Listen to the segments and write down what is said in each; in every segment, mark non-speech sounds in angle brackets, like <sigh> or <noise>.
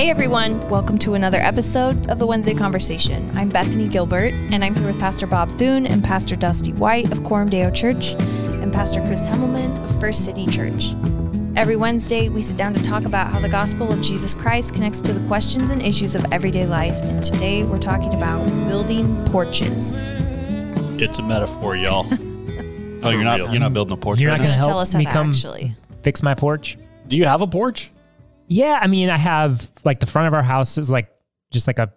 Hey everyone, welcome to another episode of the Wednesday Conversation. I'm Bethany Gilbert, and I'm here with Pastor Bob Thune and Pastor Dusty White of Coram Deo Church and Pastor Chris Hemmelman of First City Church. Every Wednesday, we sit down to talk about how the gospel of Jesus Christ connects to the questions and issues of everyday life, and today we're talking about building porches. It's a metaphor, y'all. <laughs> Oh, you're not you're not building a porch. You're right not now? gonna help Tell us how me to come actually. fix my porch? Do you have a porch? Yeah, I mean, I have like the front of our house is like just like a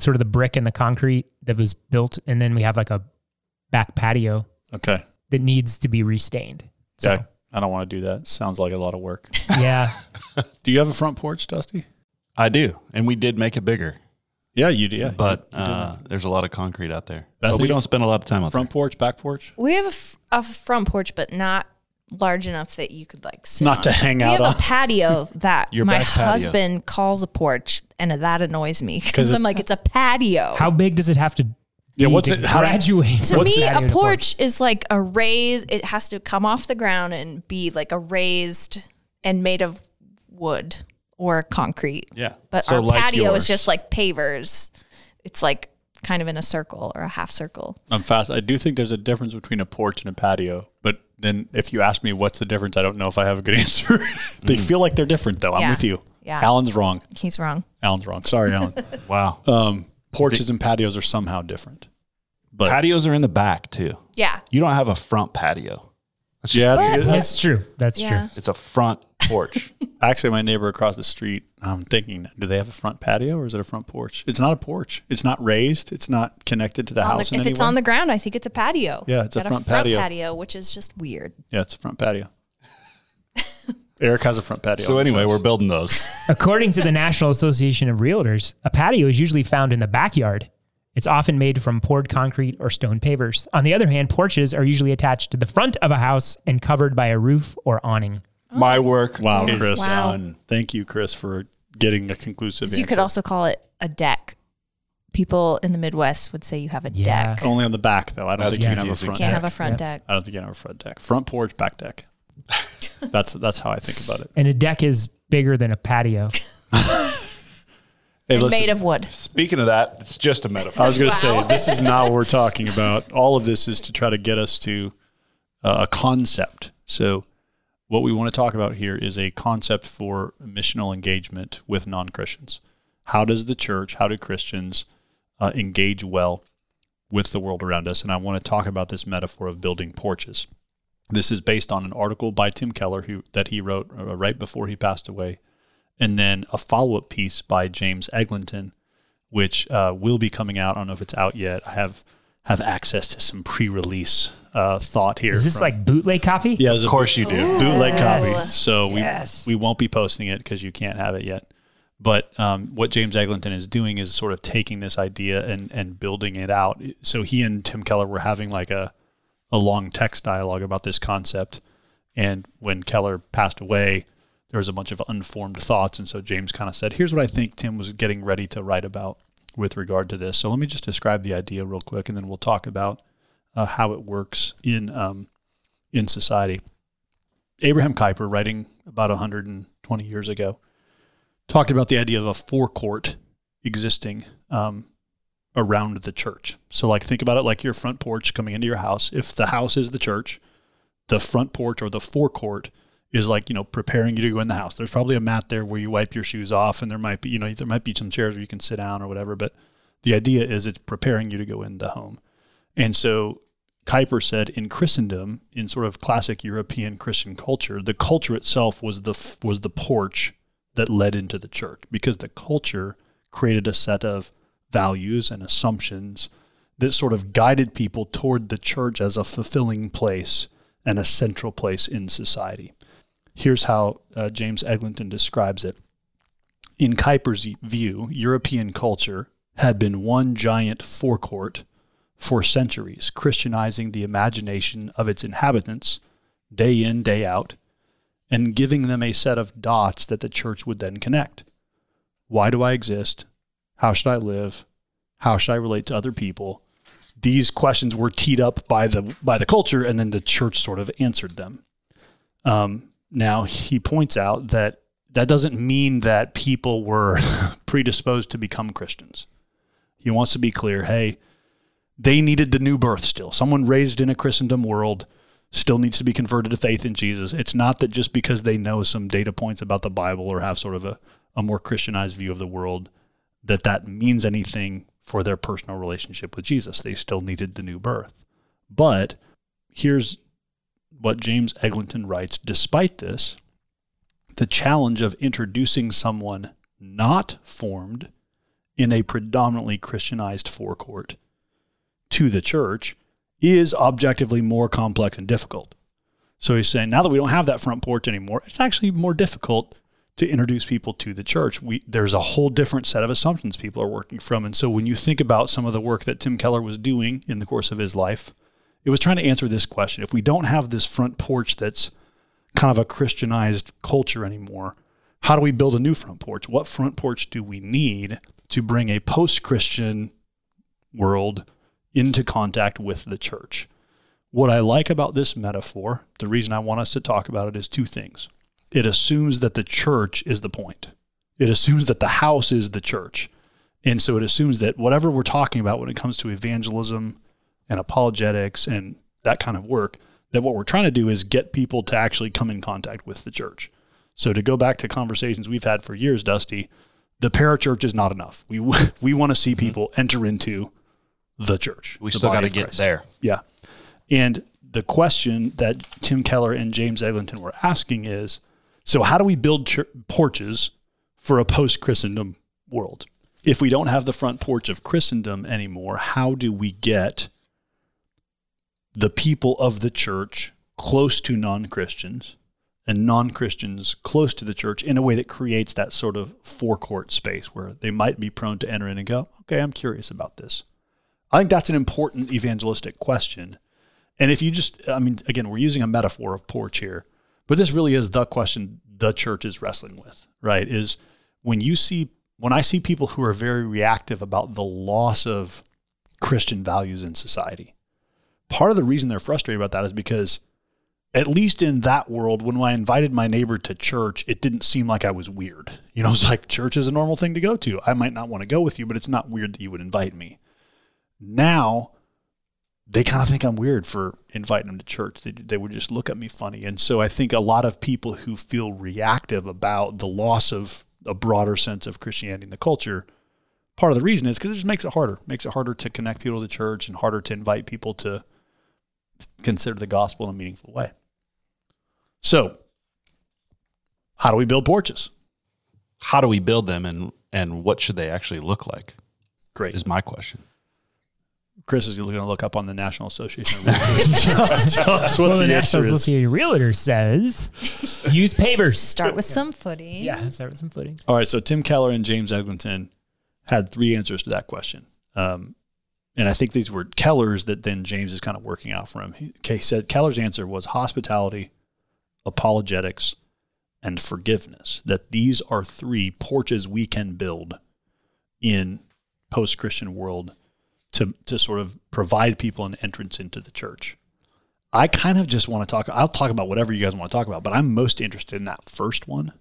sort of the brick and the concrete that was built, and then we have like a back patio Okay. that needs to be restained. So Yeah. I don't want to do that. Sounds like a lot of work. <laughs> yeah, do you have a front porch, Dusty? I do, and we did make it bigger, Yeah, you do. Yeah. but You did. uh, there's a lot of concrete out there. That's but we don't spend a lot of time on front porch, back porch? We have a, f- a front porch, but not large enough that you could like sit Not on to it. hang we out have on. a patio <laughs> that Your my back patio. husband calls a porch, and that annoys me because I'm like, it's a patio. how big does it have to? Yeah, be what's to it- how- graduate? to What's me, a to porch is like a raised. It has to come off the ground and be like a raised and made of wood or concrete. Yeah, But So our like patio yours. is just like pavers. It's like kind of in a circle or a half circle. I'm fast. I do think there's a difference between a porch and a patio. But then if you ask me what's the difference, I don't know if I have a good <laughs> answer. they feel like they're different, though. I'm Yeah. with you. Yeah. Alan's wrong. He's wrong. Alan's wrong. Sorry, Alan. <laughs> wow. um, porches and patios are somehow different. But Patios are in the back too. Yeah. You don't have a front patio. That's yeah, it's, What? That's true. That's Yeah. true. it's a front porch. <laughs> Actually, my neighbor across the street, I'm thinking, do they have a front patio or is it a front porch? It's not a porch. It's not raised. It's not connected to the On the- house in if any it's way. on the ground, I think it's a patio. Yeah, it's a Got front patio. patio, which is just weird. yeah, it's a front patio. Eric has a front patio. so on his anyway, house. we're building those. <laughs> According to the National Association of Realtors, a patio is usually found in the backyard. It's often made from poured concrete or stone pavers. On the other hand, porches are usually attached to the front of a house and covered by a roof or awning. My work. Wow, is Chris. Wow. done. Thank you, Chris, for getting a conclusive answer. You could also call it a deck. People in the Midwest would say you have a Yeah. deck. only on the back though. I don't That's think you can have a confusing. front. Can't deck. have a front Yeah. deck. I don't think you can have a front deck. Front porch, back deck. <laughs> that's that's how I think about it. And a deck is bigger than a patio. <laughs> Hey, It's listen, made of wood. Speaking of that, it's just a metaphor. I was going to Wow. say this is not what we're talking about. All of this is to try to get us to uh, a concept. So, what we want to talk about here is a concept for missional engagement with non Christians. How does the church, how do Christians uh, engage well with the world around us? And I want to talk about this metaphor of building porches. This is based on an article by Tim Keller who that he wrote uh, right before he passed away, and then a follow up piece by James Eglinton which uh, will be coming out. I don't know if it's out yet. I have have access to some pre-release uh, thought here. Is this from- like bootleg copy? yeah, Of a course you do. bootleg copy. So we Yes. we won't be posting it because you can't have it yet. But um, what James Eglinton is doing is sort of taking this idea and and building it out. So he and Tim Keller were having like a a long text dialogue about this concept. And when Keller passed away, there was a bunch of unformed thoughts. And so James kind of said, here's what I think Tim was getting ready to write about with regard to this. So let me just describe the idea real quick, and then we'll talk about uh, how it works in um, in society. Abraham Kuyper, writing about 120 years ago, talked about the idea of a forecourt existing um, around the church. So, like, think about it like your front porch coming into your house. If the house is the church, the front porch or the forecourt is like you know preparing you to go in the house. There's probably a mat there where you wipe your shoes off, and there might be you know there might be some chairs where you can sit down or whatever. But the idea is it's preparing you to go in the home. And so Kuyper said in Christendom, in sort of classic European Christian culture, the culture itself was the was the porch that led into the church because the culture created a set of values and assumptions that sort of guided people toward the church as a fulfilling place and a central place in society. Here's how uh, James Eglinton describes it. In Kuyper's view, European culture had been one giant forecourt for centuries, Christianizing the imagination of its inhabitants day in, day out, and giving them a set of dots that the church would then connect. Why do I exist? How should I live? How should I relate to other people? These questions were teed up by the by the culture, and then the church sort of answered them. Um, now he points out that that doesn't mean that people were <laughs> predisposed to become Christians. He wants to be clear hey, they needed the new birth still. Someone raised in a Christendom world still needs to be converted to faith in Jesus. It's not that just because they know some data points about the Bible or have sort of a, a more Christianized view of the world that that means anything for their personal relationship with Jesus. They still needed the new birth. But here's what James Eglinton writes Despite this, the challenge of introducing someone not formed in a predominantly Christianized forecourt to the church is objectively more complex and difficult. So he's saying now that we don't have that front porch anymore, it's actually more difficult to introduce people to the church. We there's a whole different set of assumptions people are working from. And so when you think about some of the work that Tim Keller was doing in the course of his life, it was trying to answer this question. If we don't have this front porch that's kind of a Christianized culture anymore, how do we build a new front porch? What front porch do we need to bring a post-Christian world into contact with the church? What I like about this metaphor, the reason I want us to talk about it is two things it assumes that the church is the point. It assumes that the house is the church. And so it assumes that whatever we're talking about when it comes to evangelism and apologetics and that kind of work, that what we're trying to do is get people to actually come in contact with the church. So to go back to conversations we've had for years, Dusty, the parachurch is not enough. We <laughs> we want to see mm-hmm. people enter into the church. We the still got to get Christ. there. Yeah. And the question that Tim Keller and James Eglinton were asking is so, how do we build porches for a post Christendom world? If we don't have the front porch of Christendom anymore, how do we get the people of the church close to non Christians and non Christians close to the church in a way that creates that sort of forecourt space where they might be prone to enter in and go, okay, I'm curious about this. I think that's an important evangelistic question. And if you just, I mean, again, we're using a metaphor of porch here, but this really is the question the church is wrestling with, right? Is when you see, when I see people who are very reactive about the loss of Christian values in society, part of the reason they're frustrated about that is because, at least in that world, when I invited my neighbor to church, it didn't seem like I was weird. You know, <laughs> it's like church is a normal thing to go to. I might not want to go with you, but it's not weird that you would invite me. Now, they kind of think I'm weird for inviting them to church. They, they would just look at me funny. And so I think a lot of people who feel reactive about the loss of a broader sense of Christianity in the culture, part of the reason is because it just makes it harder. makes it harder to connect people to church and harder to invite people to consider the gospel in a meaningful way. So, how do we build porches? How do we build them and and what should they actually look like? Great. Is my question. Chris is going to look up on the National Association of <laughs> Realtors. Tell us what Well, the the National. Association of Realtors says use pavers. Start with some footing. Yeah, start with some footings. All right, so Tim Keller and James Eglinton had three answers to that question. Um, and I think these were Keller's that then James is kind of working out for him. He, he said Keller's answer was hospitality, apologetics, and forgiveness. That these are three porches we can build in post-Christian world to to sort of provide people an entrance into the church. I kind of just want to talk. I'll talk about whatever you guys want to talk about, but I'm most interested in that first one,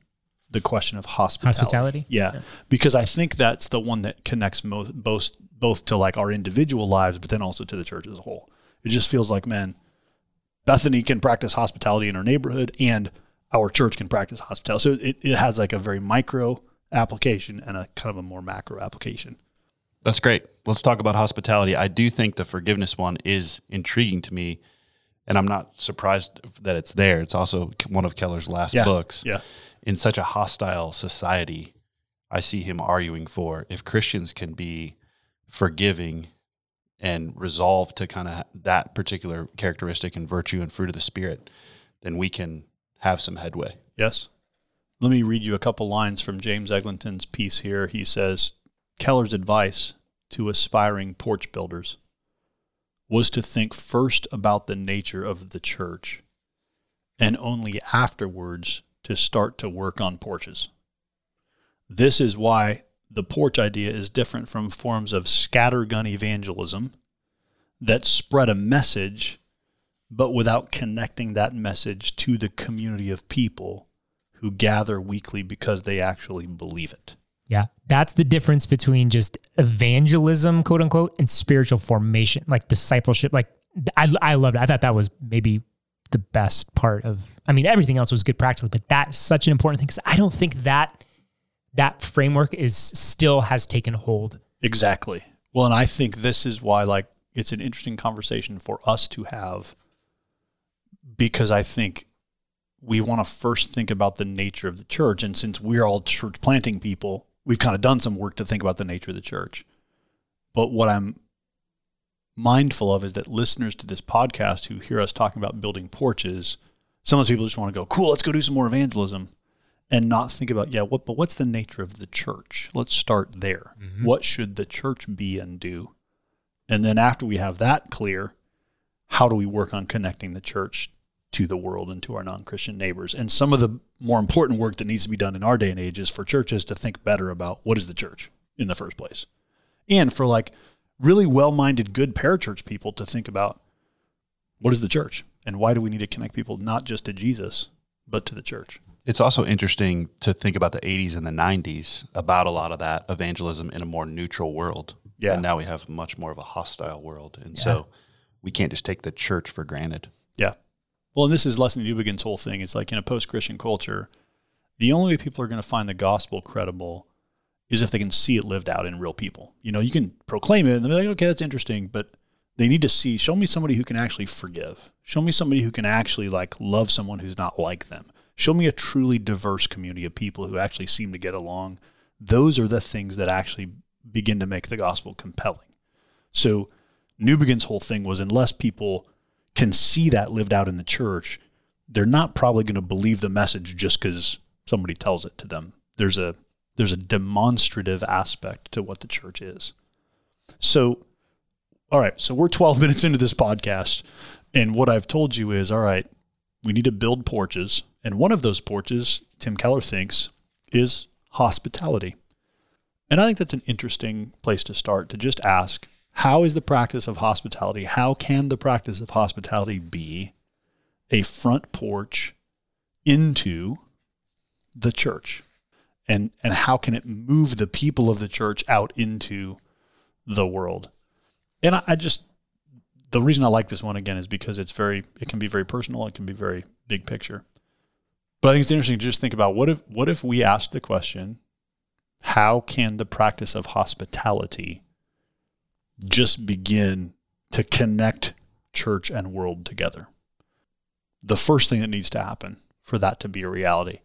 the question of hospitality. Hospitality? Yeah, because I think that's the one that connects most both both to like our individual lives, but then also to the church as a whole. It just feels like, man, Bethany can practice hospitality in our neighborhood, and our church can practice hospitality. So it, it has like a very micro application and a kind of a more macro application. That's great. Let's talk about hospitality. I do think the forgiveness one is intriguing to me, and I'm not surprised that it's there. It's also one of Keller's last Yeah. books. Yeah. In such a hostile society, I see him arguing for if Christians can be forgiving and resolve to kind of that particular characteristic and virtue and fruit of the spirit, then we can have some headway. Yes. Let me read you a couple lines from James Eglinton's piece here. He says Keller's advice to aspiring porch builders was to think first about the nature of the church and only afterwards to start to work on porches. This is why the porch idea is different from forms of scattergun evangelism that spread a message but without connecting that message to the community of people who gather weekly because they actually believe it. Yeah. That's the difference between just evangelism, quote unquote, and spiritual formation, like discipleship. Like I, I loved it. I thought that was maybe the best part of, I mean, everything else was good practically, but that's such an important thing because I don't think that that framework is still has taken hold. Exactly. Well, and I think this is why like it's an interesting conversation for us to have because I think we want to first think about the nature of the church and since we're all church planting people, we've kind of done some work to think about the nature of the church. But what I'm mindful of is that listeners to this podcast who hear us talking about building porches, some of those people just want to go, cool, let's go do some more evangelism and not think about, yeah, what, but what's the nature of the church? Let's start there. Mm-hmm. What should the church be and do? And then after we have that clear, how do we work on connecting the church to the world and to our non Christian neighbors? And some of the more important work that needs to be done in our day and age is for churches to think better about what is the church in the first place. And for like really well minded, good parachurch people to think about what is the church and why do we need to connect people not just to Jesus, but to the church? It's also interesting to think about the 80s and the 90s about a lot of that evangelism in a more neutral world. Yeah. And now we have much more of a hostile world. And yeah. so we can't just take the church for granted. Yeah. Well, and this is Lesslie Newbigin's whole thing. It's like in a post Christian culture, the only way people are going to find the gospel credible is if they can see it lived out in real people. You know, you can proclaim it and they're like, okay, that's interesting, but they need to see, show me somebody who can actually forgive. Show me somebody who can actually like love someone who's not like them. Show me a truly diverse community of people who actually seem to get along. Those are the things that actually begin to make the gospel compelling. So Newbigin's whole thing was unless people can see that lived out in the church, they're not probably going to believe the message just because somebody tells it to them. There's a there's a demonstrative aspect to what the church is. So, all right, so we're 12 minutes into this podcast, and what I've told you is, all right, we need to build porches, and one of those porches, Tim Keller thinks, is hospitality. And I think that's an interesting place to start to just ask how is the practice of hospitality, how can the practice of hospitality be a front porch into the church? And, and how can it move the people of the church out into the world? And I, I just, the reason I like this one again is because it's very, it can be very personal, it can be very big picture. But I think it's interesting to just think about what if what if we ask the question, how can the practice of hospitality just begin to connect church and world together? The first thing that needs to happen for that to be a reality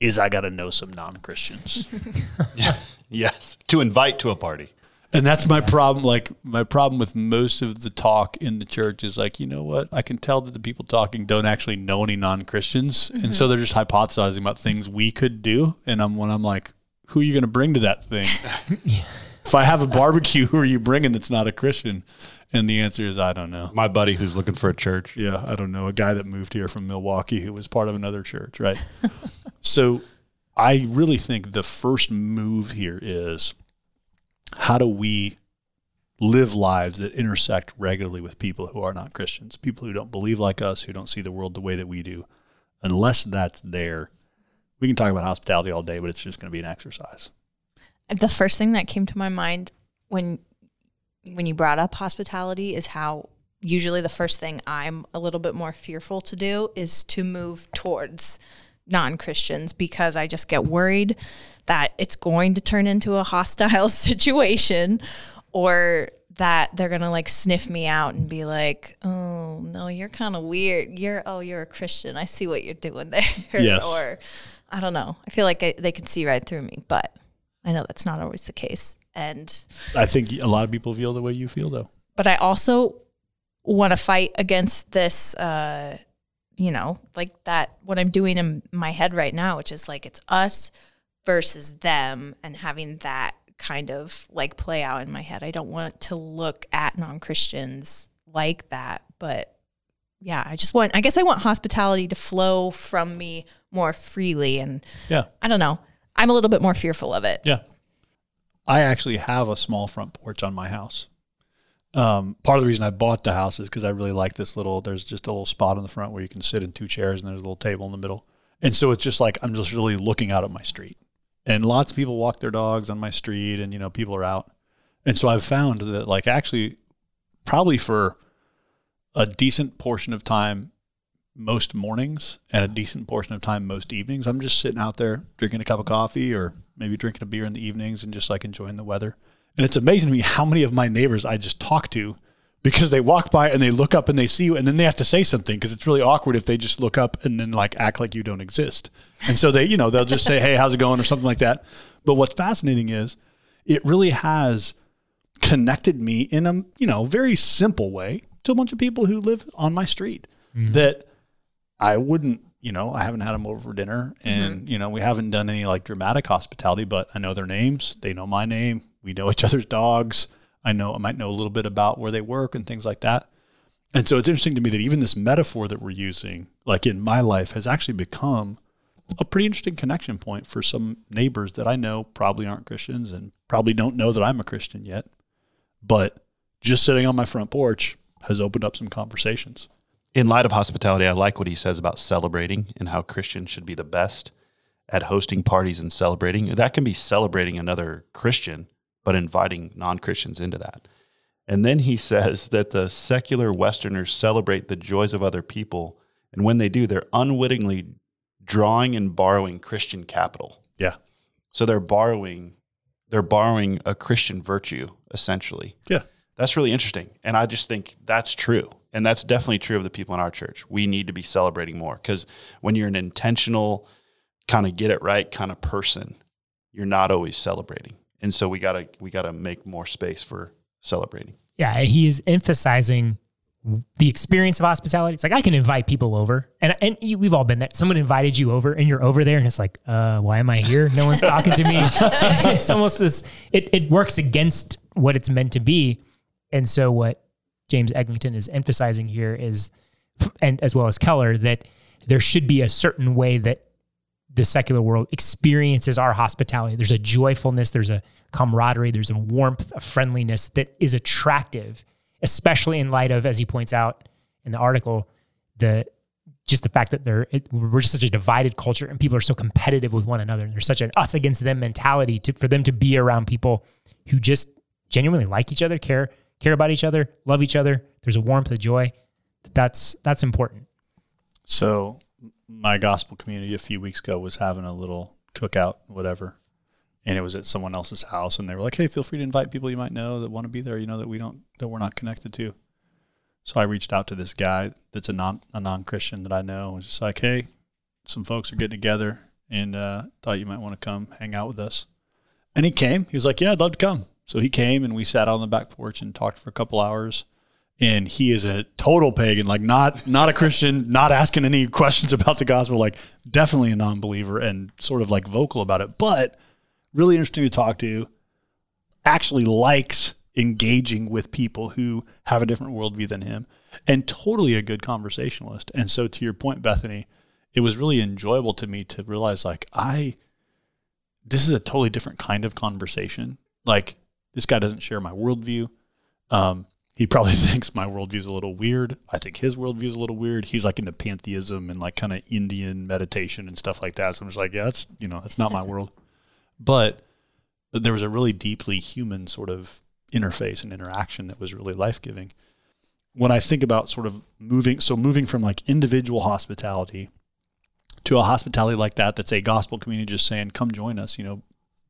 is I got to know some non-Christians. <laughs> <laughs> yes, to invite to a party. And that's my problem. Like my problem with most of the talk in the church is like, you know what? I can tell that the people talking don't actually know any non Christians, mm-hmm. and so they're just hypothesizing about things we could do. And I'm when I'm like, who are you going to bring to that thing? <laughs> yeah. If I have a barbecue, who are you bringing that's not a Christian? And the answer is I don't know. My buddy who's looking for a church. Yeah, I don't know. A guy that moved here from Milwaukee who was part of another church, right? So I really think the first move here is how do we live lives that intersect regularly with people who are not Christians, people who don't believe like us, who don't see the world the way that we do. Unless that's there, we can talk about hospitality all day, but it's just going to be an exercise. The first thing that came to my mind when when you brought up hospitality is how usually the first thing I'm a little bit more fearful to do is to move towards non-Christians because I just get worried that it's going to turn into a hostile <laughs> situation or that they're going to like sniff me out and be like, "Oh, no, you're kind of weird. You're oh, you're a Christian. I see what you're doing <laughs> there." Yes. or I don't know. I feel like I, they can see right through me, but I know that's not always the case. And I think a lot of people feel the way you feel though. But I also want to fight against this uh, you know, like that, what I'm doing in my head right now, which is like it's us versus them and having that kind of like play out in my head. I don't want to look at non Christians like that, but yeah, I just want, I guess I want hospitality to flow from me more freely. And yeah, I don't know. I'm a little bit more fearful of it. Yeah. I actually have a small front porch on my house. Um, part of the reason I bought the house is because I really like this little. There's just a little spot in the front where you can sit in two chairs, and there's a little table in the middle. And so it's just like I'm just really looking out at my street. And lots of people walk their dogs on my street and you know people are out. And so I've found that like actually probably for a decent portion of time most mornings and a decent portion of time most evenings I'm just sitting out there drinking a cup of coffee or maybe drinking a beer in the evenings and just like enjoying the weather. And it's amazing to me how many of my neighbors I just talk to because they walk by and they look up and they see you and then they have to say something because it's really awkward if they just look up and then like act like you don't exist. And so they, you know, they'll just say, "Hey, how's it going?" or something like that. But what's fascinating is it really has connected me in a, you know, very simple way to a bunch of people who live on my street mm-hmm. that I wouldn't, you know, I haven't had them over for dinner mm-hmm. and, you know, we haven't done any like dramatic hospitality, but I know their names. They know my name. We know <laughs> each other's dogs. I know, I might know a little bit about where they work and things like that. And so it's interesting to me that even this metaphor that we're using, like in my life, has actually become a pretty interesting connection point for some neighbors that I know probably aren't Christians and probably don't know that I'm a Christian yet. But just sitting on my front porch has opened up some conversations. In light of hospitality, I like what he says about celebrating and how Christians should be the best at hosting parties and celebrating. That can be celebrating another Christian, but inviting non Christians into that. And then he <laughs> says that the secular Westerners celebrate the joys of other people. And when they do, they're unwittingly drawing and borrowing Christian capital. Yeah. So they're borrowing, they're borrowing a Christian virtue, essentially. Yeah. That's really interesting. And I just think that's true. And that's definitely true of the people in our church. We need to be celebrating more because when you're an intentional, kind of get it right kind of person, you're not always celebrating. And so we gotta we gotta make more space for celebrating. Yeah, he is emphasizing the experience of hospitality. It's like I can invite people over, and and you, we've all been that. Someone invited you over, and you're over there, and it's like, uh, why am I here? No one's talking to me. <laughs> it's almost this. It it works against what it's meant to be, and so what James Eglinton is emphasizing here is, and as well as Keller, that there should be a certain way that the secular world experiences our hospitality. There's a joyfulness, there's a camaraderie, there's a warmth, a friendliness that is attractive, especially in light of, as he points out in the article, the just the fact that they're it, we're just such a divided culture and people are so competitive with one another. And there's such an us against them mentality to, for them to be around people who just genuinely like each other, care care about each other, love each other. There's a warmth, a joy. That's that's important. So my gospel community a few weeks ago was having a little cookout, whatever. And it was at someone else's house and they were like, Hey, feel free to invite people you might know that want to be there, you know, that we don't that we're not connected to. So I reached out to this guy that's a non a non Christian that I know and was just like, Hey, some folks are getting together and uh, thought you might want to come hang out with us. And he came. He was like, Yeah, I'd love to come. So he came and we sat on the back porch and talked for a couple hours and he is a total pagan, like not not a Christian, not asking any questions about the gospel, like definitely a non-believer and sort of like vocal about it, but really interesting to talk to. Actually likes engaging with people who have a different worldview than him, and totally a good conversationalist. And so, to your point, Bethany, it was really enjoyable to me to realize like I, this is a totally different kind of conversation. Like this guy doesn't share my worldview. Um, he probably <laughs> thinks my worldview is a little weird. I think his worldview is a little weird. He's like into pantheism and like kind of Indian meditation and stuff like that. So I'm just like, yeah, that's you know, that's not my <laughs> world. But there was a really deeply human sort of interface and interaction that was really life giving. When I think about sort of moving, so moving from like individual hospitality to a hospitality like that, that's a gospel community just saying, come join us, you know,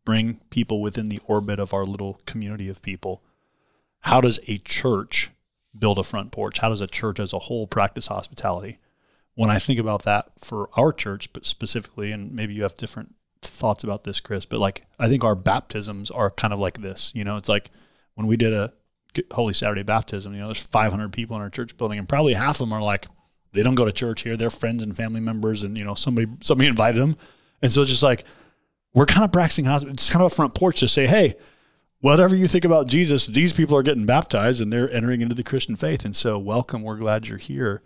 bring people within the orbit of our little community of people how does a church build a front porch? How does a church as a whole practice hospitality? When I think about that for our church, but specifically, and maybe you have different thoughts about this, Chris, but like I think our baptisms are kind of like this. You know, it's like when we did a Holy Saturday baptism, you know, there's 500 people in our church building, and probably half of them are like, they don't go to church here. They're friends and family members, and you know, somebody somebody invited them, and so it's just like we're kind of practicing hospitality. It's kind of a front porch to say, hey, whatever you think about Jesus, these people are getting baptized and they're entering into the Christian faith. And so, welcome. We're glad you're here.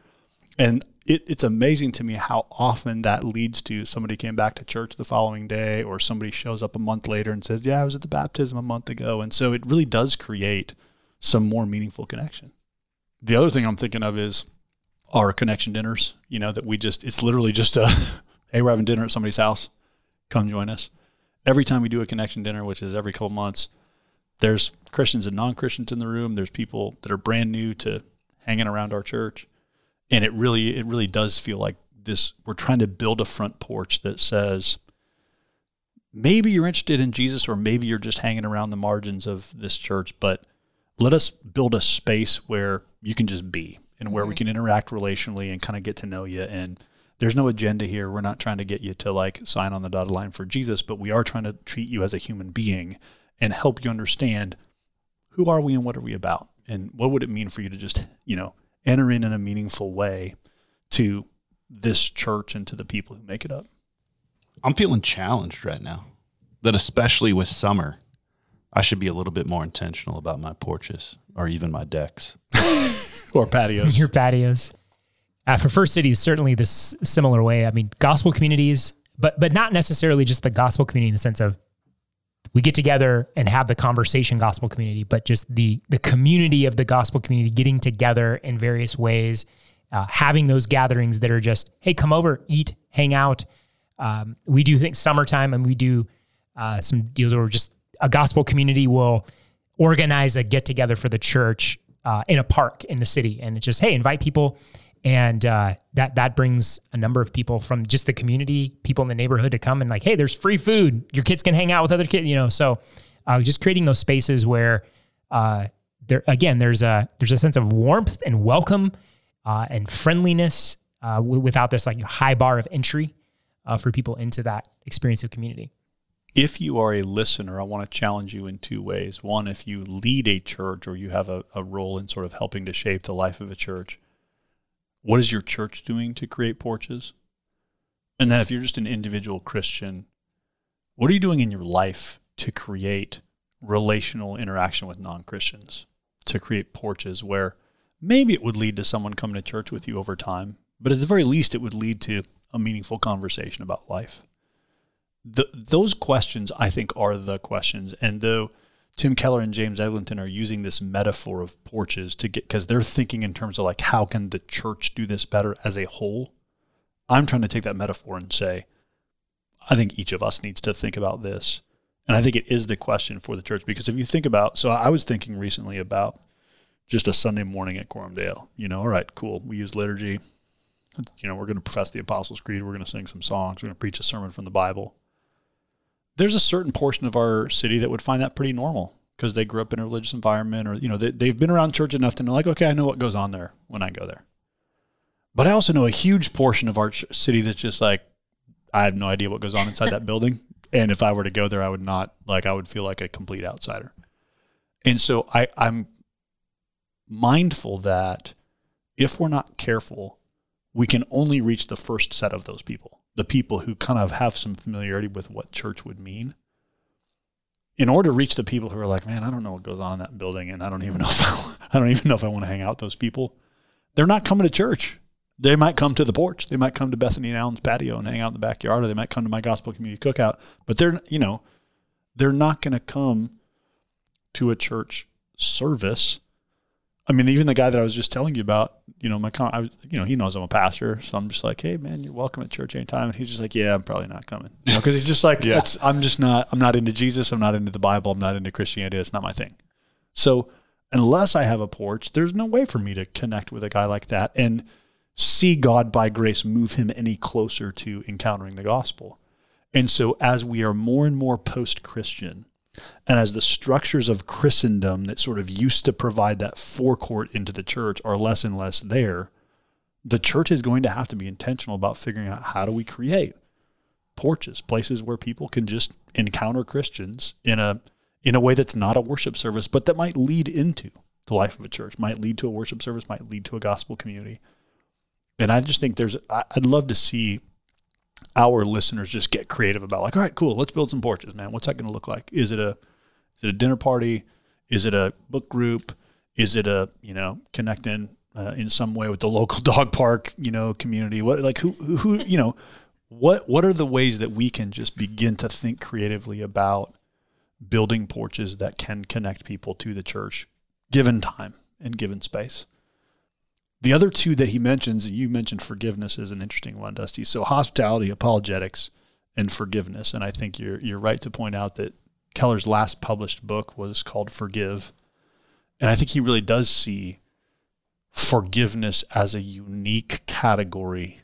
And it, it's amazing to me how often that leads to somebody came back to church the following day, or somebody shows up a month later and says, Yeah, I was at the baptism a month ago. And so, it really does create some more meaningful connection. The other thing I'm thinking of is our connection dinners, you know, that we just, it's literally just a, <laughs> Hey, we're having dinner at somebody's house. Come join us. Every time we do a connection dinner, which is every couple months, there's Christians and non Christians in the room. There's people that are brand new to hanging around our church. And it really, it really does feel like this we're trying to build a front porch that says, maybe you're interested in Jesus or maybe you're just hanging around the margins of this church, but let us build a space where you can just be and where mm-hmm. we can interact relationally and kind of get to know you. And there's no agenda here. We're not trying to get you to like sign on the dotted line for Jesus, but we are trying to treat you as a human being and help you understand who are we and what are we about and what would it mean for you to just, you know, enter in in a meaningful way to this church and to the people who make it up. I'm feeling challenged right now. That especially with summer, I should be a little bit more intentional about my porches or even my decks <laughs> or patios. <laughs> Your patios. Uh, for First City, certainly this similar way. I mean, gospel communities, but but not necessarily just the gospel community in the sense of we get together and have the conversation gospel community, but just the the community of the gospel community getting together in various ways, uh, having those gatherings that are just hey, come over, eat, hang out, um, we do think summertime and we do uh, some deals where just a gospel community will organize a get together for the church uh, in a park in the city, and it's just hey, invite people, and uh, that that brings a number of people from just the community, people in the neighborhood to come and like, hey, there's free food, your kids can hang out with other kids, you know. So uh, just creating those spaces where uh, there again, there's a there's a sense of warmth and welcome uh, and friendliness w- without this like high bar of entry uh, for people into that experience of community. If you are a listener, I want to challenge you in two ways. One, if you lead a church or you have a, a role in sort of helping to shape the life of a church, what is your church doing to create porches? And then if you're just an individual Christian, what are you doing in your life to create relational interaction with non Christians, to create porches where maybe it would lead to someone coming to church with you over time, but at the very least, it would lead to a meaningful conversation about life? The, those questions, I think, are the questions. And though Tim Keller and James Eglinton are using this metaphor of porches to get, because they're thinking in terms of like, how can the church do this better as a whole? I'm trying to take that metaphor and say, I think each of us needs to think about this. And I think it is the question for the church because if you think about, so I was thinking recently about just a Sunday morning at Dale. You know, all right, cool. We use liturgy you know, we're going to profess the Apostles' Creed, we're going to sing some songs, we're going to preach a sermon from the Bible. There's a certain portion of our city that would find that pretty normal because they grew up in a religious environment or, you know, they, have been around church enough to know, like, okay, I know what goes on there when I go there. But I also know a huge portion of our city that's just like, I have no idea what goes on inside that <laughs> building. And if I were to go there, I would not, like, I would feel like a complete outsider. And so I, I'm mindful that if we're not careful, we can only reach the first set of those people, the people who kind of have some familiarity with what church would mean. In order to reach the people who are like, man, I don't know what goes on in that building, and I don't even know if I, <laughs> I don't even know if I want to hang out with those people. They're not coming to church. They might come to the porch. They might come to Bethany and Allen's patio and hang out in the backyard, or they might come to my gospel community cookout. But they're, you know, they're not going to come to a church service I mean, even the guy that I was just telling you about, you know, my con- I, you know, he knows I'm a pastor, so I'm just like, hey, man, you're welcome at church anytime. And he's just like, yeah, I'm probably not coming, you know, because he's just like, <laughs> yeah. I'm just not, I'm not into Jesus, I'm not into the Bible, I'm not into Christianity. It's not my thing. So unless I have a porch, there's no way for me to connect with a guy like that and see God by grace move him any closer to encountering the gospel. And so as we are more and more post Christian, and as the structures of Christendom that sort of used to provide that forecourt into the church are less and less there, the church is going to have to be intentional about figuring out how do we create porches, places where people can just encounter Christians in a in a way that's not a worship service, but that might lead into the life of a church, might lead to a worship service, might lead to a gospel community. And I just think there's I'd love to see our listeners just get creative about like, all right, cool, let's build some porches, man. What's that going to look like? Is it a is it a dinner party? Is it a book group? Is it a you know connecting uh, in some way with the <laughs> local dog park you know community? What like who who you know what what are the ways that we can just begin to think creatively about building porches that can connect people to the church given time and given space? The other two that he mentions, and you mentioned forgiveness is an interesting one, Dusty. So hospitality, apologetics, and forgiveness. And I think you're you're right to point out that Keller's last published book was called Forgive. And I think he really does see forgiveness as a unique category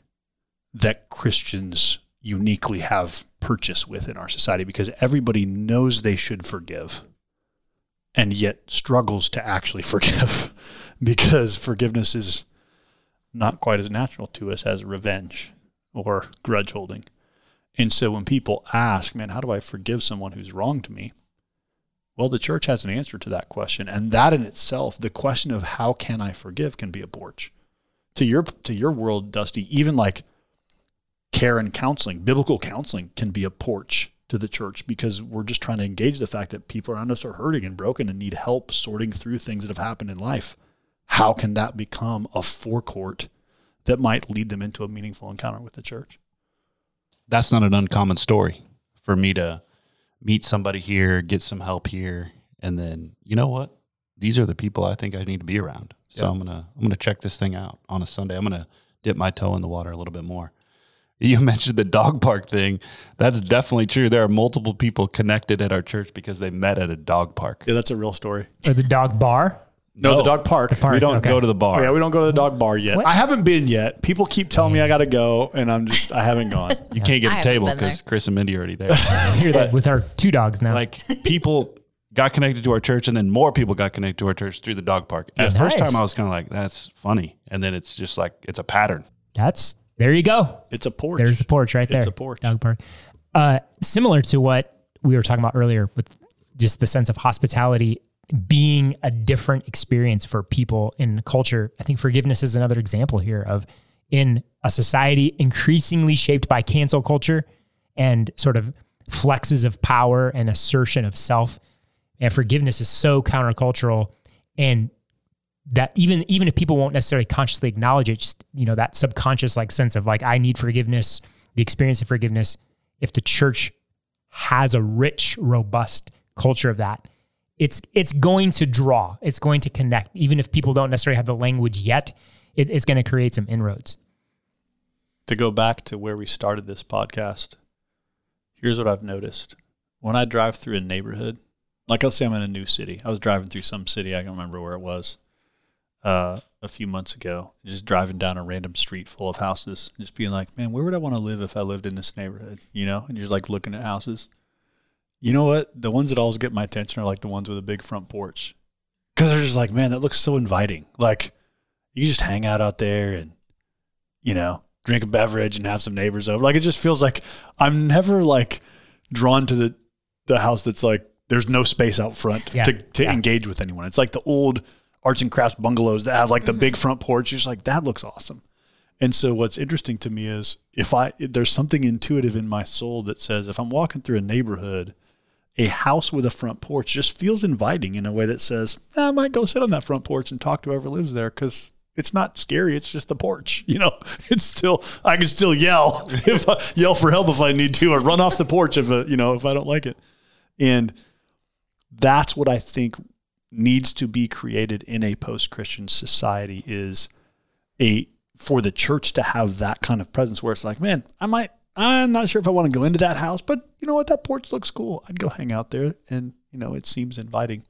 that Christians uniquely have purchase with in our society because everybody knows they should forgive and yet struggles to actually <laughs> forgive because forgiveness is not quite as natural to us as revenge or grudge holding. And so when people ask, man, how do I forgive someone who's wronged me? Well, the church has an answer to that question. And that in itself, the question of how can I forgive can be a porch. To your to your world, Dusty, even like care and counseling, biblical counseling can be a porch to the church because we're just trying to engage the fact that people around us are hurting and broken and need help sorting through things that have happened in life. How can that become a forecourt that might lead them into a meaningful encounter with the church? That's not an uncommon story for me to meet somebody here, get some help here, and then you know what? These are the people I think I need to be around. So Yeah. I'm gonna I'm gonna check this thing out on a Sunday. I'm gonna dip my toe in the water a little bit more. You <laughs> mentioned the dog park thing. That's definitely true. There are multiple people connected at our church because they met at a dog park. Yeah, that's a real story. Or the dog bar. No, the dog park. park. we don't okay. go to the bar. Oh, yeah, we don't go to the dog bar yet. What? I haven't been yet. People keep telling me I got to go, and I'm just I haven't gone. <laughs> you can't get I a haven't table because Chris and Mindy are already there. <laughs> Here that with our two dogs now. like people got connected to our church and then more people got connected to our church through the dog park. At Yeah. first time I was kind of like, that's funny. And then it's just like, it's a pattern. That's there you go. It's a porch. There's the porch right there. It's a porch. Dog park. Uh, similar to what we were talking about earlier with just the sense of hospitality being a different experience for people in culture. I think forgiveness is another example here of in a society increasingly shaped by cancel culture and sort of flexes of power and assertion of self. And forgiveness is so countercultural and that even even if people won't necessarily consciously acknowledge it, just you know that subconscious like sense of like I need forgiveness, the experience of forgiveness. If the church has a rich, robust culture of that, it's it's going to draw, it's going to connect, even if people don't necessarily have the language yet. It, it's going to create some inroads. to go back to where we started this podcast, here's what I've noticed. When I drive through a neighborhood, like let's say I'm in a new city, I was driving through some city, I don't remember where it was, uh, a few months ago, just driving down a random street full of houses, just being like, man, where would I want to live if I lived in this neighborhood? You know, and you're just like looking at houses. You know what? The ones that always get my attention are like the ones with a big front porch. Because they're just like, man, that looks so inviting. Like, you just hang out out there and, you know, drink a beverage and have some neighbors over. Like, it just feels like I'm never like drawn to the, the house that's like, there's no space out front Yeah. to, to Yeah. engage with anyone. It's like the old arts and crafts bungalows that have like the big front porch. You're just like, that looks awesome. And so what's interesting to me is if I there's something intuitive in my soul that says if I'm walking through a neighborhood, a house with a front porch just feels inviting in a way that says, "Eh, I might go sit on that front porch and talk to whoever lives there because it's not scary. It's just the porch. <laughs> You know, it's still I can still yell <laughs> if I yell for help if I need to, or run off the porch if uh, you know if I don't like it. And that's what I think needs to be created in a post-Christian society is a for the church to have that kind of presence where it's like, man, I might I'm not sure if I want to go into that house, but you know what, that porch looks cool. I'd go hang out there and you know, it seems inviting.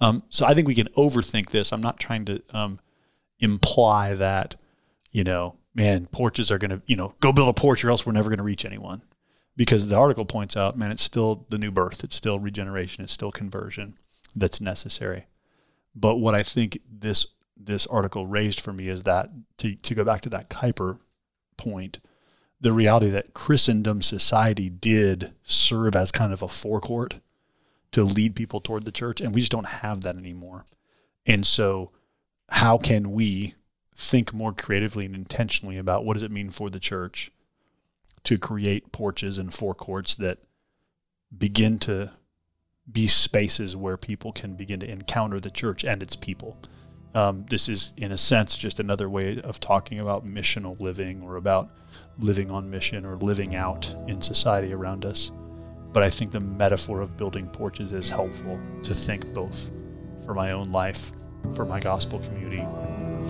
Um, so I think we can overthink this. I'm not trying to um, imply that, you know, man, porches are going to, you know, go build a porch or else we're never going to reach anyone. Because the article points out, man, it's still the new birth, it's still regeneration, it's still conversion that's necessary. But what I think this this article raised for me is that to, to go back to that Kuyper point, the reality that Christendom society did serve as kind of a forecourt to lead people toward the church, and we just don't have that anymore. And so, how can we think more creatively and intentionally about what does it mean for the church to create porches and forecourts that begin to be spaces where people can begin to encounter the church and its people? Um, this is, in a sense, just another way of talking about missional living or about living on mission or living out in society around us. But I think the metaphor of building porches is helpful to think both for my own life, for my gospel community,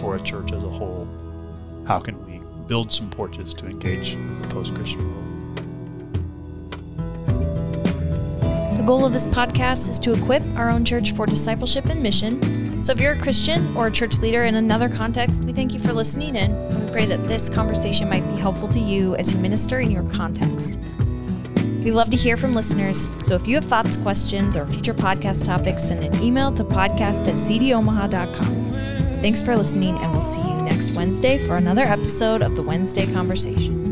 for a church as a whole, how can we build some porches to engage the post Christian world? The goal of this podcast is to equip our own church for discipleship and mission. So if you're a Christian or a church leader in another context, we thank you for listening in, and we pray that this conversation might be helpful to you as you minister in your context. We love to hear from listeners, so if you have thoughts, questions, or future podcast topics, send an email to podcast at cdomaha.com. Thanks for listening, and we'll see you next Wednesday for another episode of the Wednesday Conversation.